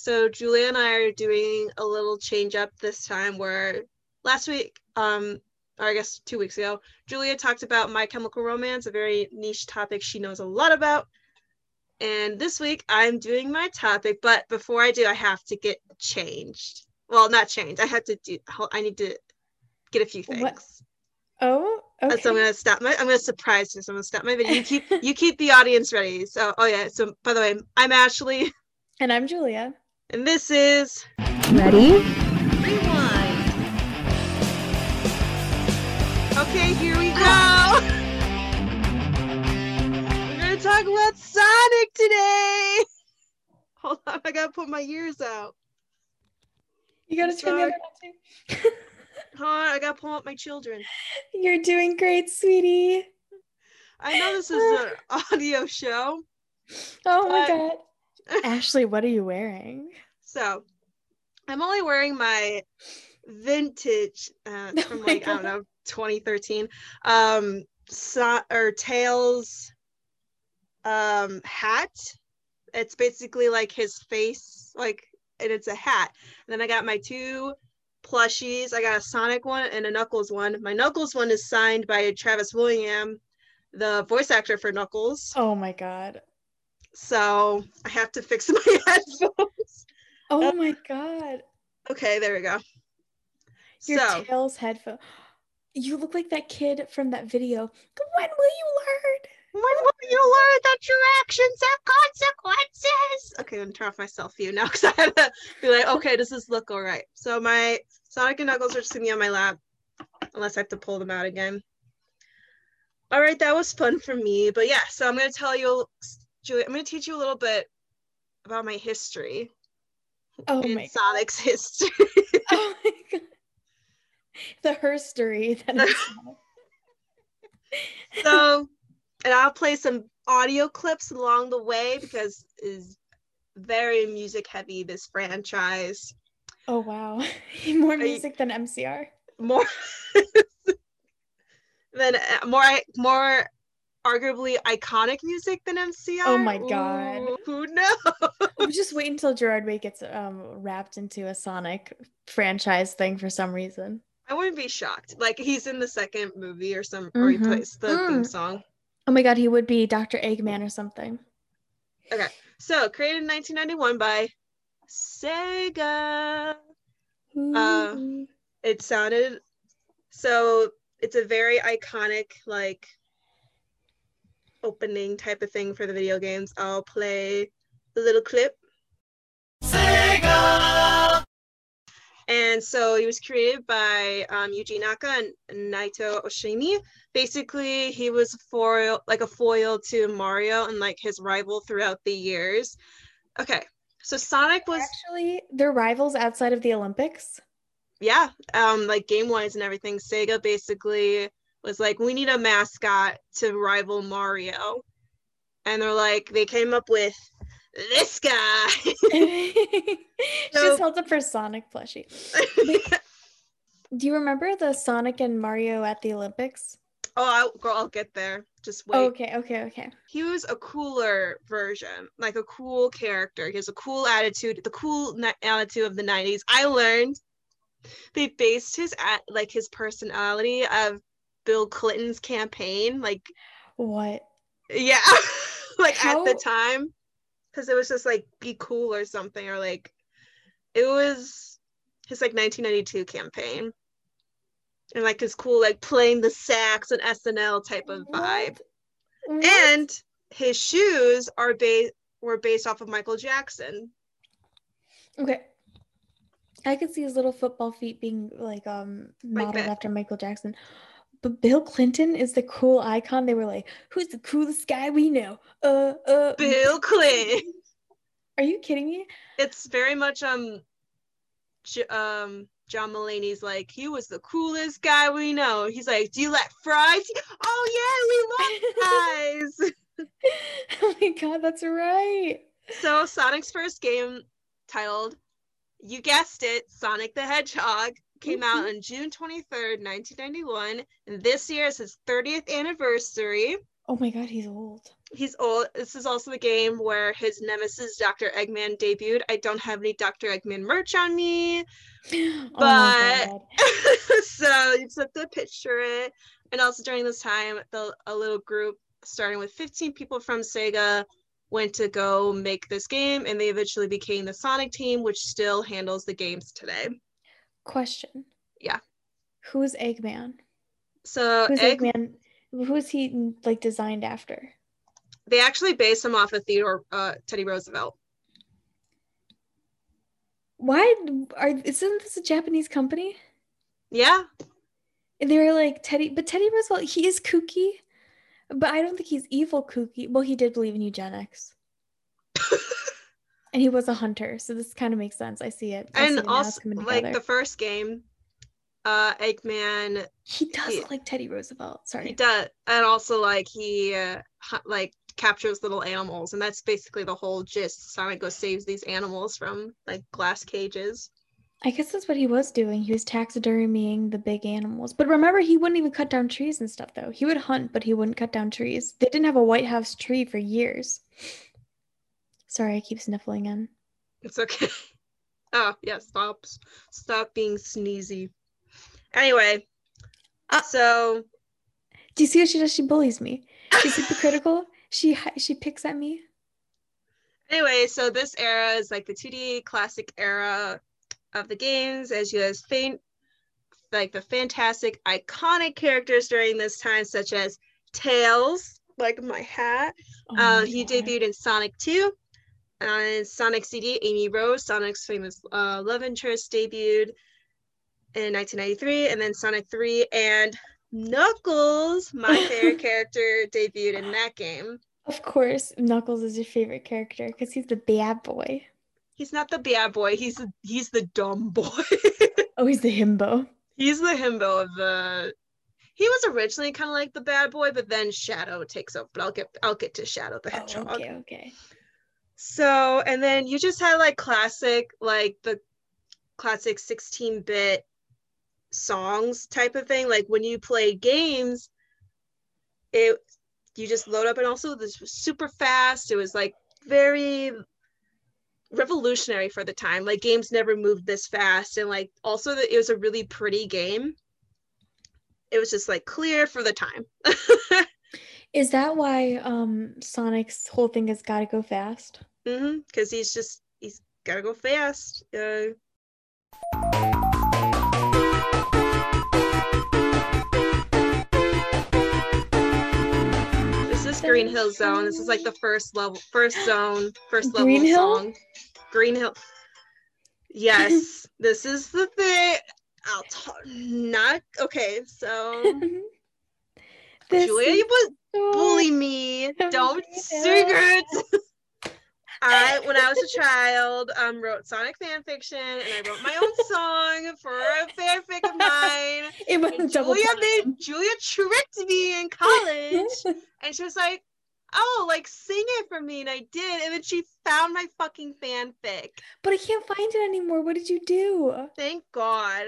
So Julia and I are doing a little change up this time where last week, um, or I guess two weeks ago, Julia talked about My Chemical Romance, a very niche topic she knows a lot about. And this week I'm doing my topic, but before I do, I have to get changed. Well, not changed. I have to do. I need to get a few things. What? Oh, okay. So I'm gonna stop my. I'm gonna surprise you. So I'm gonna stop my video. You keep you keep the audience ready. So oh yeah. So by the way, I'm Ashley. And I'm Julia. And this is ready. Rewind. Okay, here we go. We're gonna talk about Sonic today. Hold on, I gotta put my ears out. You gotta turn the other too. Hold on, I gotta pull up my children. You're doing great, sweetie. I know this is an audio show. Oh my god. Ashley, what are you wearing? So I'm only wearing my vintage uh, oh from like, I don't know, 2013. Um so, or Tails um hat. It's basically like his face, like and it's a hat. And then I got my two plushies. I got a Sonic one and a Knuckles one. My Knuckles one is signed by Travis Willingham, the voice actor for Knuckles. Oh my god. So I have to fix my headphones. Oh uh, my god. Okay, there we go. Your so, Tails headphone. You look like that kid from that video. When will you learn? When will you learn that your actions have consequences? Okay, I'm gonna turn off my self view now because I had to be like, okay, does this look all right? So my Sonic and Knuckles are just sitting on my lap, unless I have to pull them out again. All right, that was fun for me. But yeah, so I'm gonna tell you, Julie, I'm gonna teach you a little bit about my history. Oh my Sonic's God. history. oh my God. The herstory that is. so and I'll play some audio clips along the way because is very music heavy this franchise. Oh wow. more music than MCR. More than uh, more more arguably iconic music than MCR. Oh my god. Ooh, who knows? just wait until Gerard Way gets um wrapped into a Sonic franchise thing for some reason. I wouldn't be shocked. Like he's in the second movie or some mm-hmm. or he mm-hmm. plays the mm. theme song. Oh my god, he would be Dr. Eggman or something. Okay. So created in 1991 by Sega. Uh, it sounded so it's a very iconic like opening type of thing for the video games. I'll play the little clip. Sega. And so he was created by um, Yuji Naka and Naoto Ohshima. Basically, he was foil, like a foil to Mario and like his rival throughout the years. Okay, so Sonic was actually their rivals outside of the Olympics. Yeah, um, like game wise and everything. Sega basically was like, we need a mascot to rival Mario, and they're like, they came up with this guy. she so, just held up her Sonic plushie. do you remember the Sonic and Mario at the Olympics? Oh, I'll, girl, I'll get there. Just wait. okay, okay, okay. He was a cooler version, like a cool character. He has a cool attitude, the cool attitude of the '90s. I learned they based his at like his personality of Bill Clinton's campaign. Like what? Yeah, like How? at the time because it was just like be cool or something or like it was his like 1992 campaign and like his cool like playing the sax and SNL type of vibe. What? And his shoes are based were based off of Michael Jackson. Okay. I could see his little football feet being like um modeled like after Michael Jackson. But Bill Clinton is the cool icon. They were like, "Who's the coolest guy we know?" Uh, uh. Bill Clinton. Are you kidding me? It's very much um, J- um, John Mulaney's like he was the coolest guy we know. He's like, "Do you like fries?" Oh yeah, we love fries. oh my god, that's right. So Sonic's first game, titled, you guessed it, Sonic the Hedgehog, came mm-hmm. out on June 23rd, 1991. And this year is his 30th anniversary. Oh my god, he's old. He's old. This is also the game where his nemesis, Dr. Eggman, debuted. I don't have any Dr. Eggman merch on me, Oh but so you just have to picture it. And also during this time, the a little group starting with 15 people from Sega went to go make this game, and they eventually became the Sonic team, which still handles the games today. Question. Yeah. Who's Eggman? So Who's Egg- Eggman? Who's he like designed after? they actually based him off of Theodore uh, Teddy Roosevelt. Why are isn't this a Japanese company? Yeah, And they were like Teddy, but Teddy Roosevelt, he is kooky, but I don't think he's evil kooky. Well, he did believe in eugenics, and he was a hunter, so this kind of makes sense. I see it. I see and it also like the first game, uh, Eggman he does he- like Teddy Roosevelt. Sorry. he does, and also like he uh, like captures little animals, and that's basically the whole gist. Sonic goes saves these animals from like glass cages. I guess that's what he was doing. He was taxidermying the big animals. But remember, he wouldn't even cut down trees and stuff, though. He would hunt, but he wouldn't cut down trees. They didn't have a White House tree for years. Sorry, I keep sniffling in. It's okay. Oh yeah, stop, stop being sneezy. Anyway, Ah. so Do you see what she does? She bullies me. She's hypocritical. She she picks at me. Anyway, so this era is like the 2D classic era of the games, as you guys faint like the fantastic iconic characters during this time, such as Tails, like my hat. Oh uh, he debuted in Sonic 2. And Sonic CD, Amy Rose, Sonic's famous uh, love interest, debuted in 1993. And then Sonic 3 and Knuckles, my favorite character, debuted in that game. Of course, Knuckles is your favorite character because he's the bad boy. He's not the bad boy. He's the, he's the dumb boy. Oh, he's the himbo. he's the himbo of the. He was originally kind of like the bad boy, but then Shadow takes over. But I'll get I'll get to Shadow the Oh, Hedgehog. okay, okay. So and then you just had like classic, like the classic 16-bit songs type of thing. Like when you play games, it you just load up and also this was super fast. It was like very revolutionary for the time. Like games never moved this fast. And like also that it was a really pretty game. It was just like clear for the time. Is that why um Sonic's whole thing has got to go fast? Because he's just he's gotta go fast. Uh, this is Green Hill Zone. This is like the first level, first zone, first level Green Hill? song. Green Hill. Yes, this is the thing. I'll talk. Not okay. So This Julia, you so- bully me. Don't Yeah. I, when I was a child, um, wrote Sonic fan fiction, and I wrote my own song for a fanfic of mine. It was And double Julia made time. Julia tricked me in college, and she was like, "Oh, like sing it for me," and I did, and then she found my fucking fanfic. but I can't find it anymore. What did you do? Thank God.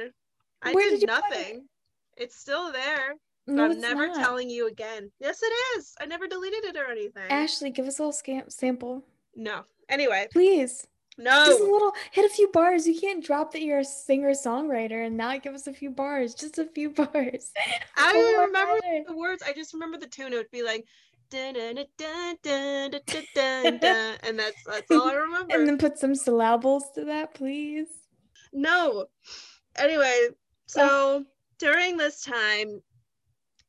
I Where did, did put it? nothing. It's still there. But No, I'm never not. telling you again. Yes, it is. I never deleted it or anything. Ashley, give us a little scam- sample, no. Anyway. Please. No. Just a little hit a few bars. You can't drop that you're a singer-songwriter and not give us a few bars. Just a few bars. I oh don't remember the words. I just remember the tune. It would be like and that's that's all I remember. and then put some syllables to that, please. No. Anyway, so during this time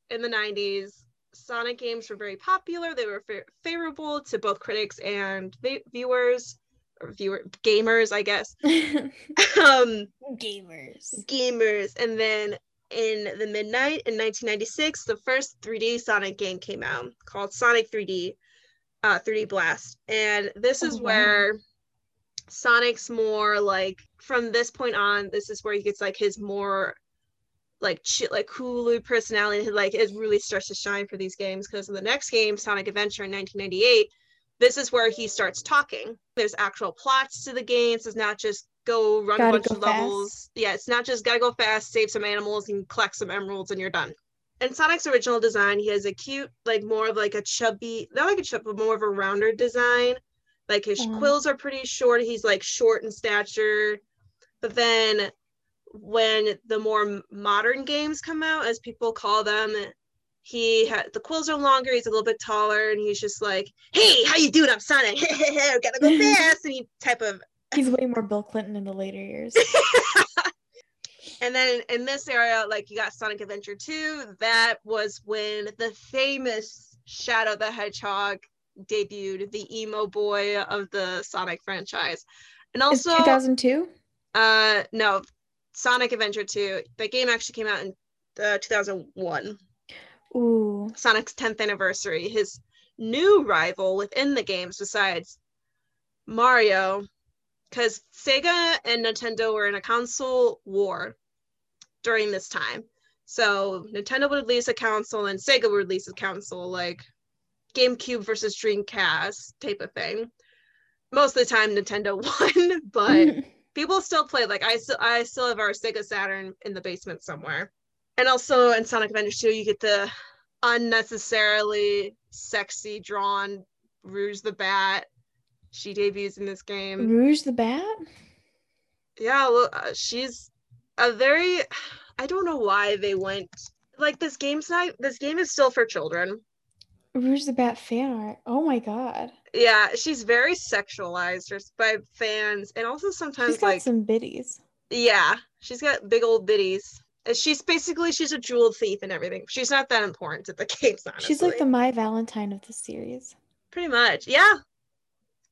in the 90s, Sonic games were very popular. They were fa- favorable to both critics and vi- viewers or viewer gamers, I guess. um Gamers. gamers. And then in the midnight in 1996, the first 3D Sonic game came out called Sonic 3D, uh, 3D Blast. And this is Oh, wow. where Sonic's more like from this point on, this is where he gets like his more like chi- like Hulu personality, like it really starts to shine for these games because in the next game, Sonic Adventure in 1998, this is where he starts talking. There's actual plots to the games. It's not just go run Gotta a bunch of levels. Yeah, it's not just gotta go fast, save some animals, and collect some emeralds, and you're done. in Sonic's original design, he has a cute, like more of like a chubby, not like a chubby, but more of a rounder design. Like his mm-hmm. quills are pretty short. He's like short in stature. But then when the more modern games come out, as people call them, he had the quills are longer. He's a little bit taller, and he's just like, "Hey, how you doing? I'm Sonic. Gotta go fast." And he type of. He's way more Bill Clinton in the later years. and then in this area, like you got Sonic Adventure 2, that was when the famous Shadow the Hedgehog debuted, the emo boy of the Sonic franchise. And also 2002? Uh no, Sonic Adventure 2. The game actually came out in uh, 2001. Ooh. Sonic's 10th anniversary. His new rival within the games besides Mario because Sega and Nintendo were in a console war during this time. So Nintendo would release a console and Sega would release a console, like GameCube versus Dreamcast type of thing. Most of the time, Nintendo won, but people still play. Like I still, I still have our Sega Saturn in the basement somewhere. And also in Sonic Adventure 2, you get the unnecessarily sexy drawn Rouge the Bat. She debuts in this game. Rouge the Bat. Yeah, well, uh, she's a very I don't know why they went like this game's not this game is still for children. Rouge the Bat fan art. Oh my god. Yeah, she's very sexualized by fans and also sometimes she's got like some biddies. Yeah, she's got big old biddies. Uh, she's basically she's a jewel thief and everything. She's not that important to the games, honestly. She's like the My Valentine of the series. Pretty much, yeah.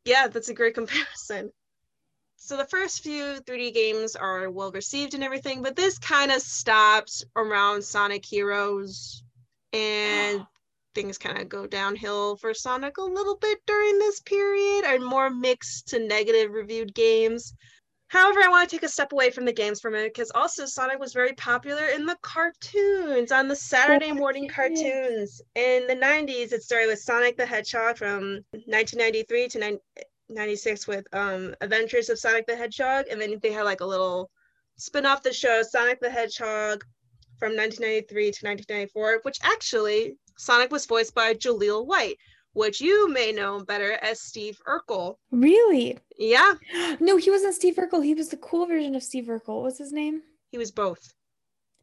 Yeah, that's a great comparison so the first few 3D games are well received and everything, but this kind of stops around Sonic Heroes and things kind of go downhill for Sonic a little bit during this period and more mixed to negative reviewed games. However, I want to take a step away from the games for a minute because also Sonic was very popular in the cartoons, on the Saturday morning cartoons. In the 90s, it started with Sonic the Hedgehog from 1993 to 96 with um Adventures of Sonic the Hedgehog, and then they had like a little spin off the show Sonic the Hedgehog from 1993 to 1994, which actually Sonic was voiced by Jaleel White, which you may know better as Steve Urkel. Really? Yeah. No, he wasn't Steve Urkel. He was the cool version of Steve Urkel. What was his name? He was both.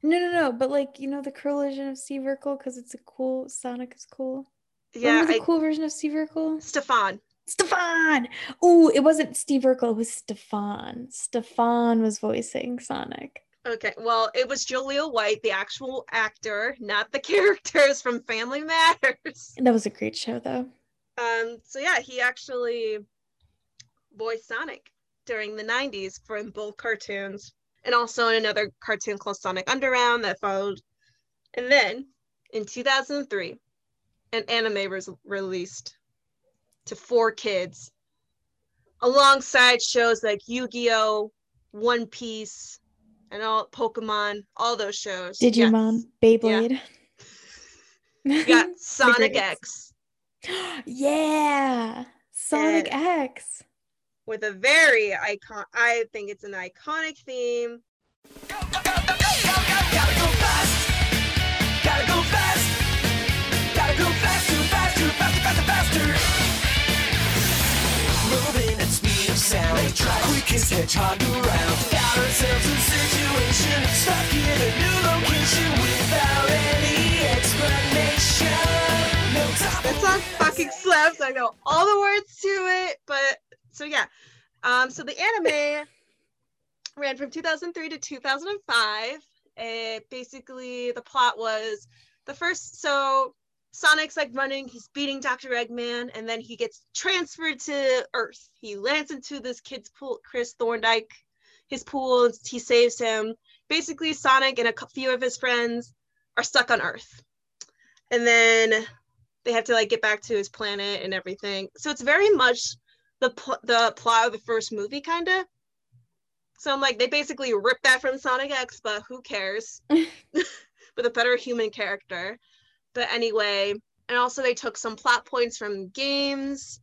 No, no, no. But like you know the cool version of Steve Urkel because it's a cool Sonic is cool. Yeah, Remember the cool version of Steve Urkel. Stefan. Stefan. Oh, it wasn't Steve Urkel. It was Stefan. Stefan was voicing Sonic. Okay, well, it was Jaleel White, the actual actor, not the characters from Family Matters. That was a great show, though. Um, so yeah, he actually voiced Sonic during the '90s for both cartoons, and also in another cartoon called Sonic Underground that followed. And then in 2003, an anime was released to 4Kids alongside shows like Yu-Gi-Oh, One Piece, and all Pokemon, all those shows. Digimon, yes. Beyblade. Yeah. got Sonic X. yeah. Sonic and X. With a very icon I think it's an iconic theme. Go, go, go, sound. Quickest hedgehog around. Found ourselves in situation, stuck in a new location without any explanation. No that song fucking slaps. I know all the words to it, but so yeah. Um, so the anime ran from 2003 to 2005. It basically the plot was the first so Sonic's like running, he's beating Dr. Eggman, and then he gets transferred to Earth. He lands into this kid's pool, Chris Thorndyke, his pool, he saves him. Basically, Sonic and a few of his friends are stuck on Earth. And then they have to like get back to his planet and everything. So it's very much the pl- the plot of the first movie, kind of. So I'm like, they basically ripped that from Sonic X, but who cares? With a better human character. But anyway, and also they took some plot points from games.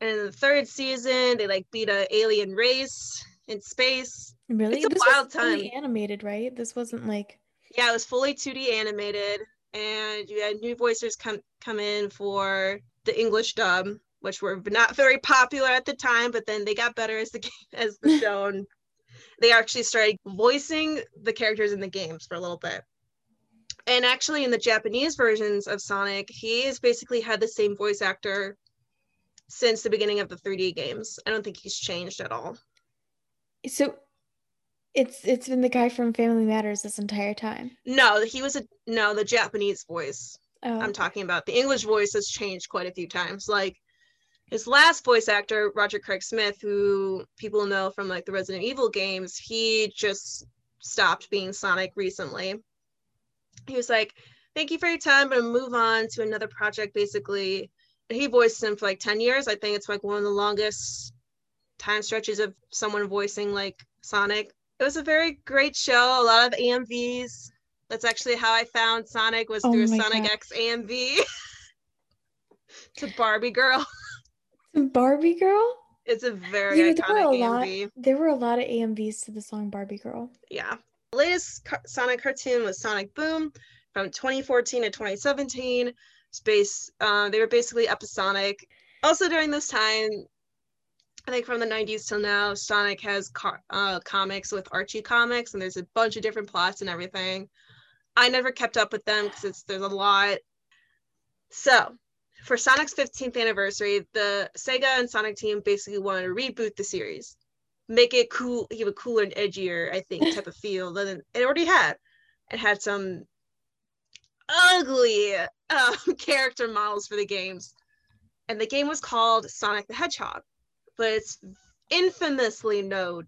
And in the third season, they like beat a alien race in space. Really? It's a this wild time. animated, right? This wasn't like Yeah, it was fully 2D animated. and you had new voices come come in for the English dub, which were not very popular at the time, but then they got better as the as the show and they actually started voicing the characters in the games for a little bit. And actually, in the Japanese versions of Sonic, he has basically had the same voice actor since the beginning of the 3D games. I don't think he's changed at all. So it's it's been the guy from Family Matters this entire time. No, he was a no, the Japanese voice. Oh. I'm talking about. The English voice has changed quite a few times. Like his last voice actor, Roger Craig Smith, who people know from like the Resident Evil games, he just stopped being Sonic recently. He was like, Thank you for your time, but I'm move on to another project basically. He voiced him for like 10 years. I think it's like one of the longest time stretches of someone voicing like Sonic. It was a very great show, a lot of AMVs. That's actually how I found Sonic was oh through Sonic God. X AMV to Barbie Girl. Barbie Girl? It's a very yeah, iconic there were a AMV. Lot, there were a lot of AMVs to the song Barbie Girl. Yeah. Latest Sonic cartoon was Sonic Boom from 2014 to 2017. Space, uh, they were basically episodic. Also during this time, I think from the 90s till now, Sonic has car- uh, comics with Archie Comics, and there's a bunch of different plots and everything. I never kept up with them because there's a lot. So, for Sonic's 15th anniversary, the Sega and Sonic team basically wanted to reboot the series, make it cool, give a cooler and edgier, I think, type of feel than it already had. It had some ugly uh, character models for the games, and the game was called Sonic the Hedgehog but it's infamously known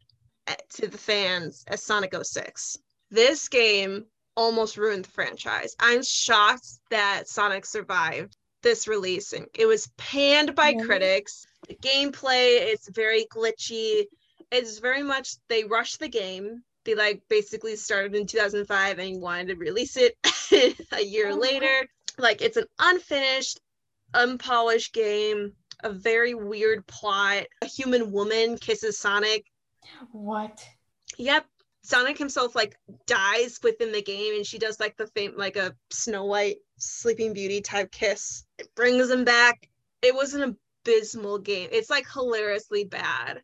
to the fans as Sonic 06. This game almost ruined the franchise. I'm shocked that Sonic survived this releasing. It was panned by yeah. critics. The gameplay is very glitchy. It's very much they rushed the game. They like basically started in 2005 and wanted to release it a year oh, later. Like it's an unfinished, unpolished game a very weird plot. A human woman kisses Sonic. What? Yep. Sonic himself like dies within the game and she does like the fame like a Snow White Sleeping Beauty type kiss. It brings him back. It was an abysmal game. It's like hilariously bad.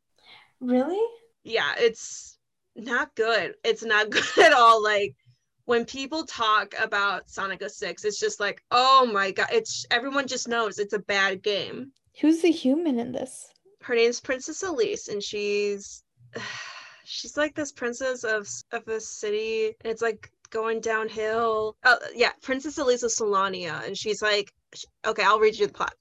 Really? Yeah, it's not good. It's not good at all. Like when people talk about Sonic 06, it's just like, oh my god, it's everyone just knows it's a bad game. Who's the human in this? Her name's Princess Elise, and she's she's like this princess of of a city, and it's like going downhill. Oh yeah, Princess Elise of Solavia, and she's like, okay, I'll read you the plot.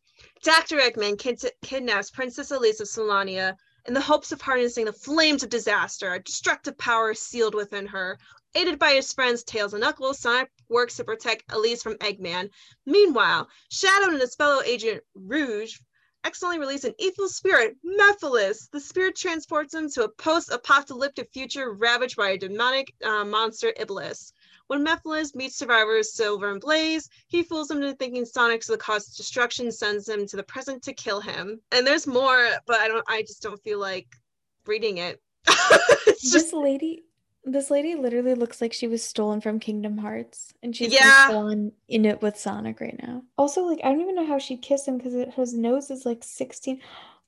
Dr. Eggman kid- kidnaps Princess Elise of Solavia in the hopes of harnessing the flames of disaster, a destructive power sealed within her. Aided by his friends Tails and Knuckles, Sonic works to protect Elise from Eggman. Meanwhile, Shadow and his fellow agent Rouge accidentally release an evil spirit, Mephiles. The spirit transports him to a post-apocalyptic future ravaged by a demonic uh, monster Iblis. When Mephiles meets survivors Silver and Blaze, he fools them into thinking Sonic's the cause of destruction, sends him to the present to kill him. And there's more, but I don't. I just don't feel like reading it. this just... lady this lady literally looks like she was stolen from Kingdom Hearts, and she's yeah. on in it with Sonic right now. Also, like I don't even know how she kissed him because his nose is like sixteen.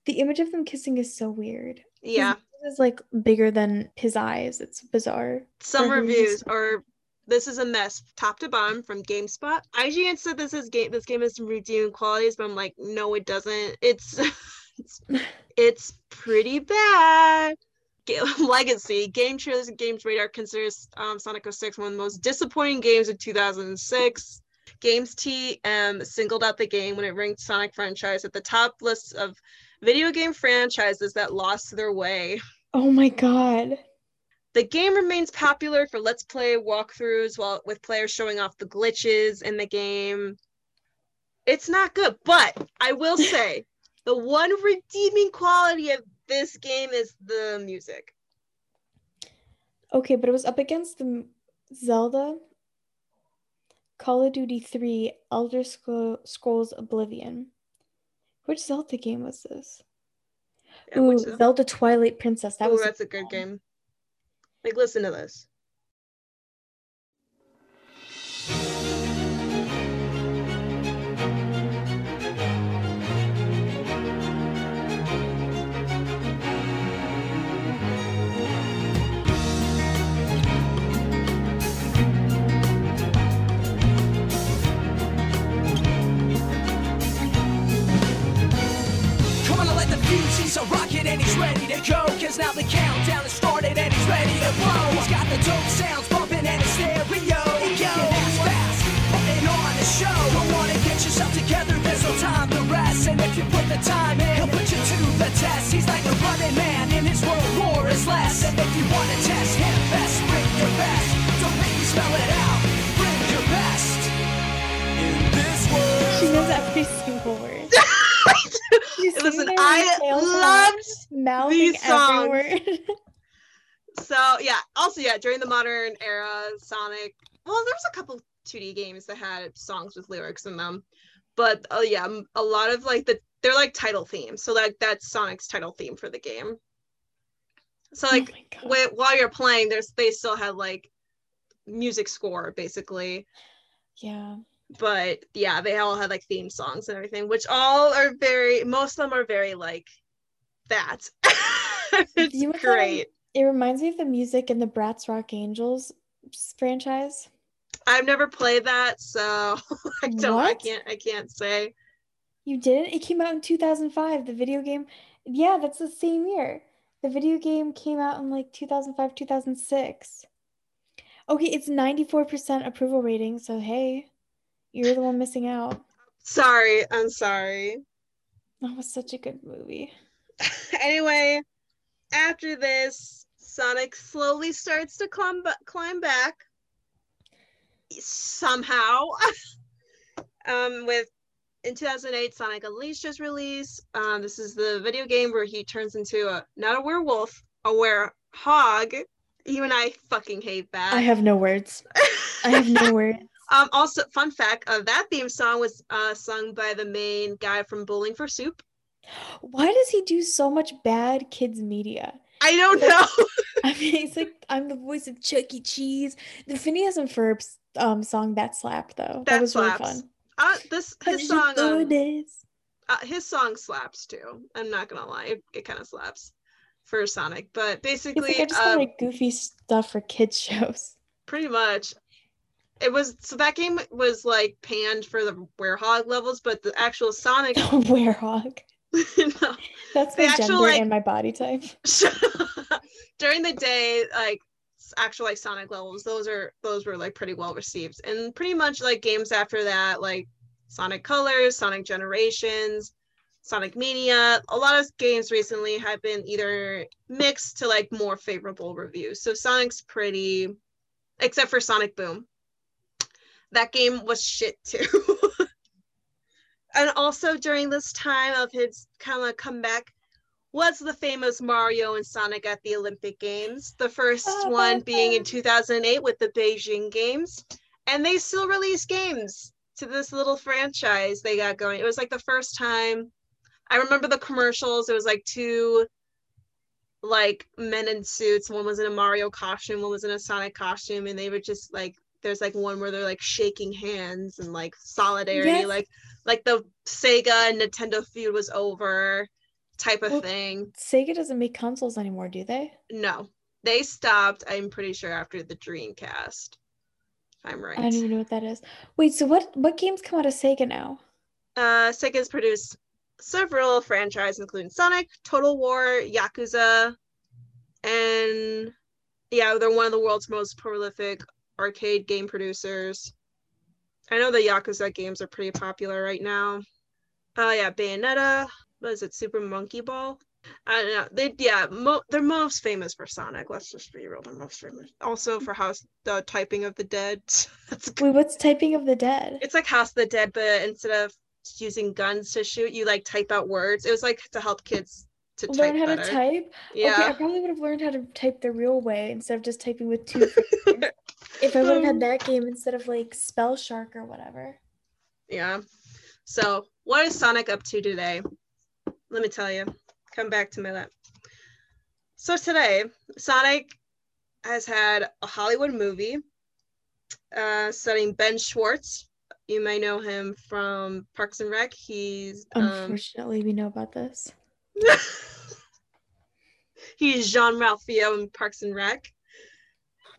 The image of them kissing is so weird. Yeah, is like bigger than his eyes. It's bizarre. Some reviews are this is a mess, top to bottom, from GameSpot. IGN said this is game. This game has some redeeming qualities, but I'm like, no, it doesn't. It's it's, it's pretty bad. legacy, Game Trailers and Games Radar considers um, Sonic 06 one of the most disappointing games of 2006. Games TM singled out the game when it ranked Sonic franchise at the top list of video game franchises that lost their way. Oh my god. The game remains popular for let's play walkthroughs while with players showing off the glitches in the game. It's not good, but I will say the one redeeming quality of this game is the music. Okay, but it was up against the Zelda, Call of Duty 3, Elder Scrolls Oblivion. Which Zelda game was this? Yeah, Ooh, Zelda Twilight Princess. That Ooh, was that's a good game. Like, listen to this. he's a rocket and he's ready to go Cause now the countdown has started and he's got the dope sounds bumping and a stereo. He can act fast and on the show. Don't wanna get yourself together, there's no time to rest. And if you put the time in, he'll put you to the test. He's like a running man, and his world war is less. And if you wanna test him, best bring your best. Don't make me spell it out. Bring your best. In this world. She knows every single word. Listen, I with tails loved mouthing these every songs. word. So yeah, also yeah, during the modern era, Sonic. Well, there was a couple 2D games that had songs with lyrics in them, but oh yeah, a lot of like the they're like title themes. So like that's Sonic's title theme for the game. So like oh while you're playing, there's they still had like music score basically, yeah. but yeah, they all had like theme songs and everything, which all are very most of them are very like that. it's You know what that, great. It reminds me of the music in the Bratz Rock Angels franchise. I've never played that, so I don't. I can't. I can't say. You didn't? It came out in 2005. The video game, yeah, that's the same year. The video game came out in like 2005, 2006. Okay, it's 94% approval rating, so hey, you're the one missing out. Sorry, I'm sorry. That was such a good movie. anyway, after this, Sonic slowly starts to climb climb back somehow. um, with in 2008, Sonic Unleashed is released. Um, this is the video game where he turns into a not a werewolf, a werehog. and I fucking hate that. I have no words. I have no words. Um, also, fun fact of that theme song was uh, sung by the main guy from Bowling for Soup. Why does he do so much bad kids media? I don't know. I mean, he's like, I'm the voice of Chuck E. Cheese. The Phineas and Ferb um song that slapped though. That, That was really fun. Uh, this his song, um, uh, his song slaps too. I'm not gonna lie, it, it kind of slaps for Sonic. But It's basically, like I just um, like goofy stuff for kids shows. pretty much, it was so that game was like panned for the werehog levels, but the actual Sonic, Werehog. no, That's The my actual, gender like- and my body type. during the day like actual like sonic levels those are those were like pretty well received. And pretty much like games after that like sonic colors sonic generations sonic mania a lot of games recently have been either mixed to like more favorable reviews. So sonic's pretty except for sonic boom. That game was shit too and also during this time of his kind of comeback was the famous Mario and Sonic at the Olympic Games. The first ba, one being in 2008 with the Beijing Games. And they still release games to this little franchise they got going. It was like the first time I remember the commercials. It was like two like men in suits. One was in a Mario costume, one was in a Sonic costume, and they were just like there's like one where they're like shaking hands and like solidarity, Yes. like like the Sega and Nintendo feud was over type of Well, thing. Sega doesn't make consoles anymore, do they? No, they stopped. I'm pretty sure after the Dreamcast. If I'm right. I don't even know what that is. Wait, so what what games come out of Sega now? Uh, Sega's produced several franchises, including Sonic, Total War, Yakuza, and yeah, they're one of the world's most prolific arcade game producers. I know the Yakuza games are pretty popular right now. Oh yeah, Bayonetta. What is it? Super Monkey Ball. I don't know. They yeah, mo- they're most famous for Sonic. Let's just be real. They're most famous. Also for House the Typing of the Dead. That's Wait, what's Typing of the Dead? it's like House of the Dead, but instead of using guns to shoot, you like type out words. It was like to help kids to Learn how better. to type? Okay, I probably would have learned how to type the real way instead of just typing with two fingers. if I would have had that game instead of like Spell Shark or whatever. yeah. So what is Sonic up to today? Let me tell you. Come back to my lap. So today, Sonic has had a Hollywood movie uh starring Ben Schwartz. You may know him from Parks and Rec. He's um, Unfortunately, we know about this. he's Jean Ralphio in Parks and Rec.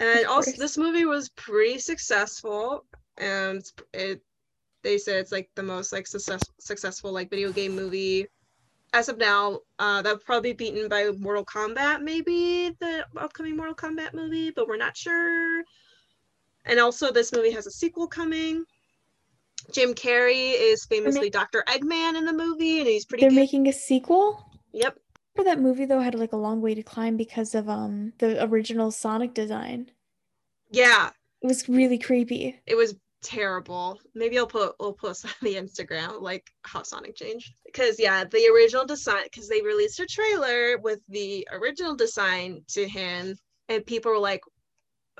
And also, this movie was pretty successful, and it they said it's like the most like success, successful like video game movie as of now, uh, that'll probably be beaten by Mortal Kombat, maybe the upcoming Mortal Kombat movie, but we're not sure. And also, this movie has a sequel coming. Jim Carrey is famously Dr. Eggman in the movie, and he's pretty. They're good. making a sequel. Yep. That movie though had like a long way to climb because of um the original Sonic design. Yeah. It was really creepy. It was terrible. Maybe I'll put we'll post on the Instagram like how Sonic changed. Because yeah, the original design because they released a trailer with the original design to him, and people were like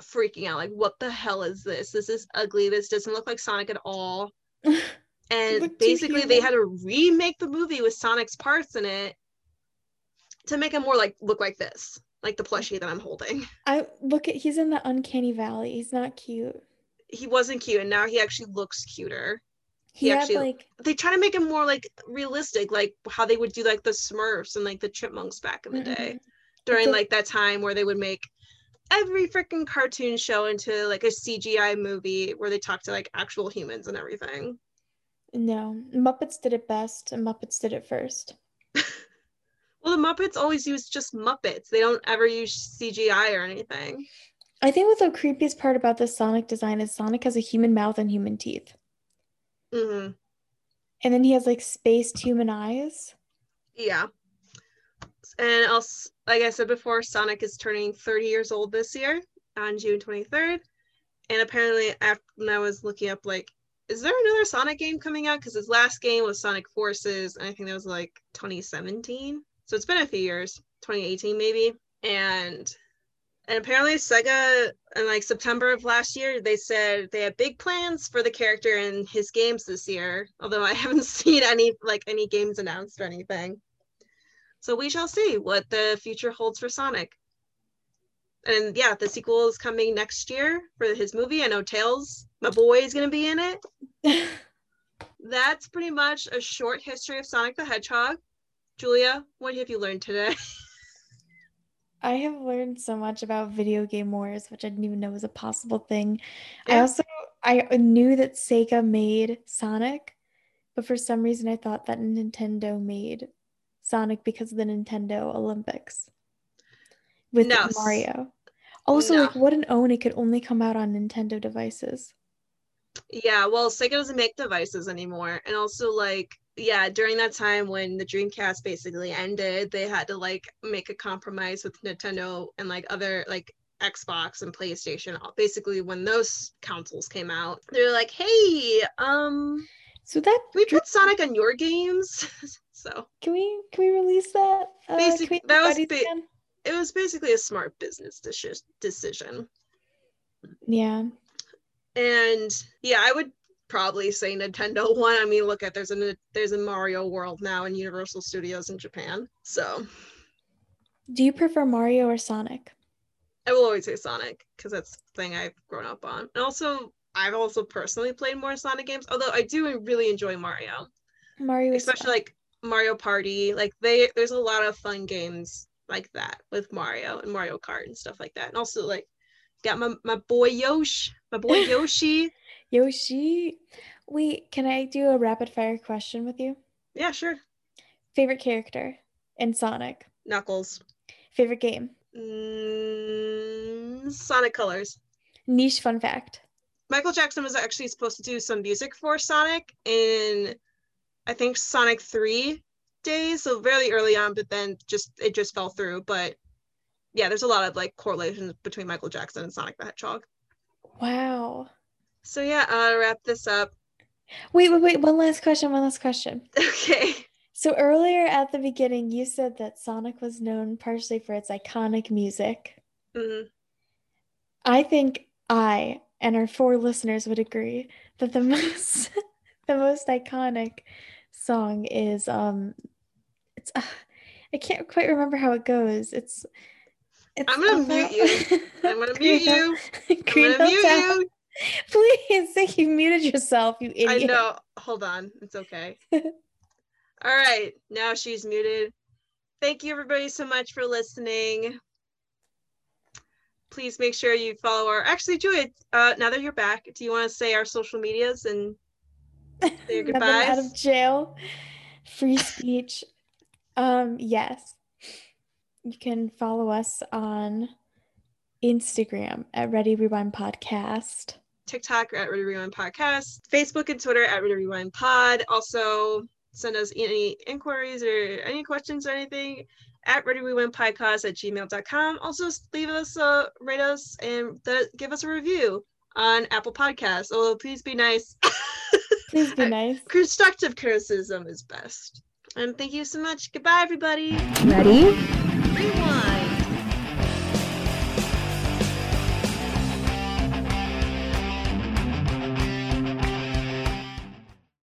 freaking out, like, what the hell is this? This is ugly. This doesn't look like Sonic at all. and basically they had to remake the movie with Sonic's parts in it to make him more like look like this. Like the plushie that I'm holding. I look at he's in the uncanny valley. He's not cute he wasn't cute and now he actually looks cuter he, he actually like they try to make him more like realistic like how they would do like the smurfs and like the chipmunks back in the mm-hmm. day during like that time where they would make every freaking cartoon show into like a cgi movie where they talk to like actual humans and everything no muppets did it best and muppets did it first well the muppets always use just muppets they don't ever use cgi or anything I think what the creepiest part about this Sonic design is Sonic has a human mouth and human teeth. Mm-hmm. And then he has like spaced human eyes. Yeah. And else, like I said before, Sonic is turning 30 years old this year on June 23rd. And apparently, after when I was looking up, like, is there another Sonic game coming out? Because his last game was Sonic Forces, and I think that was like 2017. So it's been a few years, 2018 maybe. And and apparently Sega in like September of last year they said they had big plans for the character in his games this year although I haven't seen any like any games announced or anything. So we shall see what the future holds for Sonic. And yeah the sequel is coming next year for his movie. I know Tails my boy is going to be in it. That's pretty much a short history of Sonic the Hedgehog Julia what have you learned today I have learned so much about video game wars, which I didn't even know was a possible thing. Yeah. I also I knew that Sega made Sonic, but for some reason I thought that Nintendo made Sonic because of the Nintendo Olympics with no. Mario. Also, no. like what an own it could only come out on Nintendo devices. Yeah, well, Sega doesn't make devices anymore, and also like yeah, during that time when the Dreamcast basically ended, they had to like make a compromise with Nintendo and like other like Xbox and PlayStation. Basically, when those consoles came out, they're like, "Hey, um, so that we put Sonic on your games?" so can we can we release that? Uh, basically, that was ba- it was basically a smart business de- decision. Yeah. And yeah, I would probably say Nintendo one. I mean, look at there's a there's a Mario World now in Universal Studios in Japan. So, do you prefer Mario or Sonic? I will always say Sonic because that's the thing I've grown up on. And also, I've also personally played more Sonic games, although I do really enjoy Mario. Mario, especially like Mario Party. Like they, there's a lot of fun games like that with Mario and Mario Kart and stuff like that. And also like got my my boy Yoshi, my boy Yoshi. Yoshi. Wait, can I do a rapid fire question with you? Yeah, sure. Favorite character in Sonic? Knuckles. Favorite game? Mm, Sonic Colors. Niche fun fact. Michael Jackson was actually supposed to do some music for Sonic in, I think, Sonic 3 days, so very early on, but then just it just fell through. But yeah, there's a lot of like correlations between Michael Jackson and Sonic the Hedgehog. Wow. So yeah, I'll wrap this up. Wait, wait, wait. One last question. One last question. Okay. So earlier at the beginning, you said that Sonic was known partially for its iconic music. Mm-hmm. I think I and our four listeners would agree that the most the most iconic song is um it's uh, I can't quite remember how it goes. It's it's I'm gonna about... mute you. I'm gonna mute you. I'm gonna mute you. Please, you muted yourself, you idiot. I know. Hold on. It's okay. All right. Now she's muted. Thank you, everybody, so much for listening. Please make sure you follow our. Actually, Julia, uh, now that you're back, do you want to say our social medias and say your goodbyes? out of jail. Free speech. Um, yes. You can follow us on Instagram at Ready Rewind Podcast. TikTok at Ready Rewind Podcast, Facebook and Twitter at Ready Rewind Pod. Also, send us any inquiries or any questions or anything at Ready Rewind Podcast at gmail.com. Also, leave us, a rate us, and th- give us a review on Apple Podcasts. Although, please be nice. Please be nice. Constructive criticism is best. And thank you so much. Goodbye, everybody. Ready? Rewind.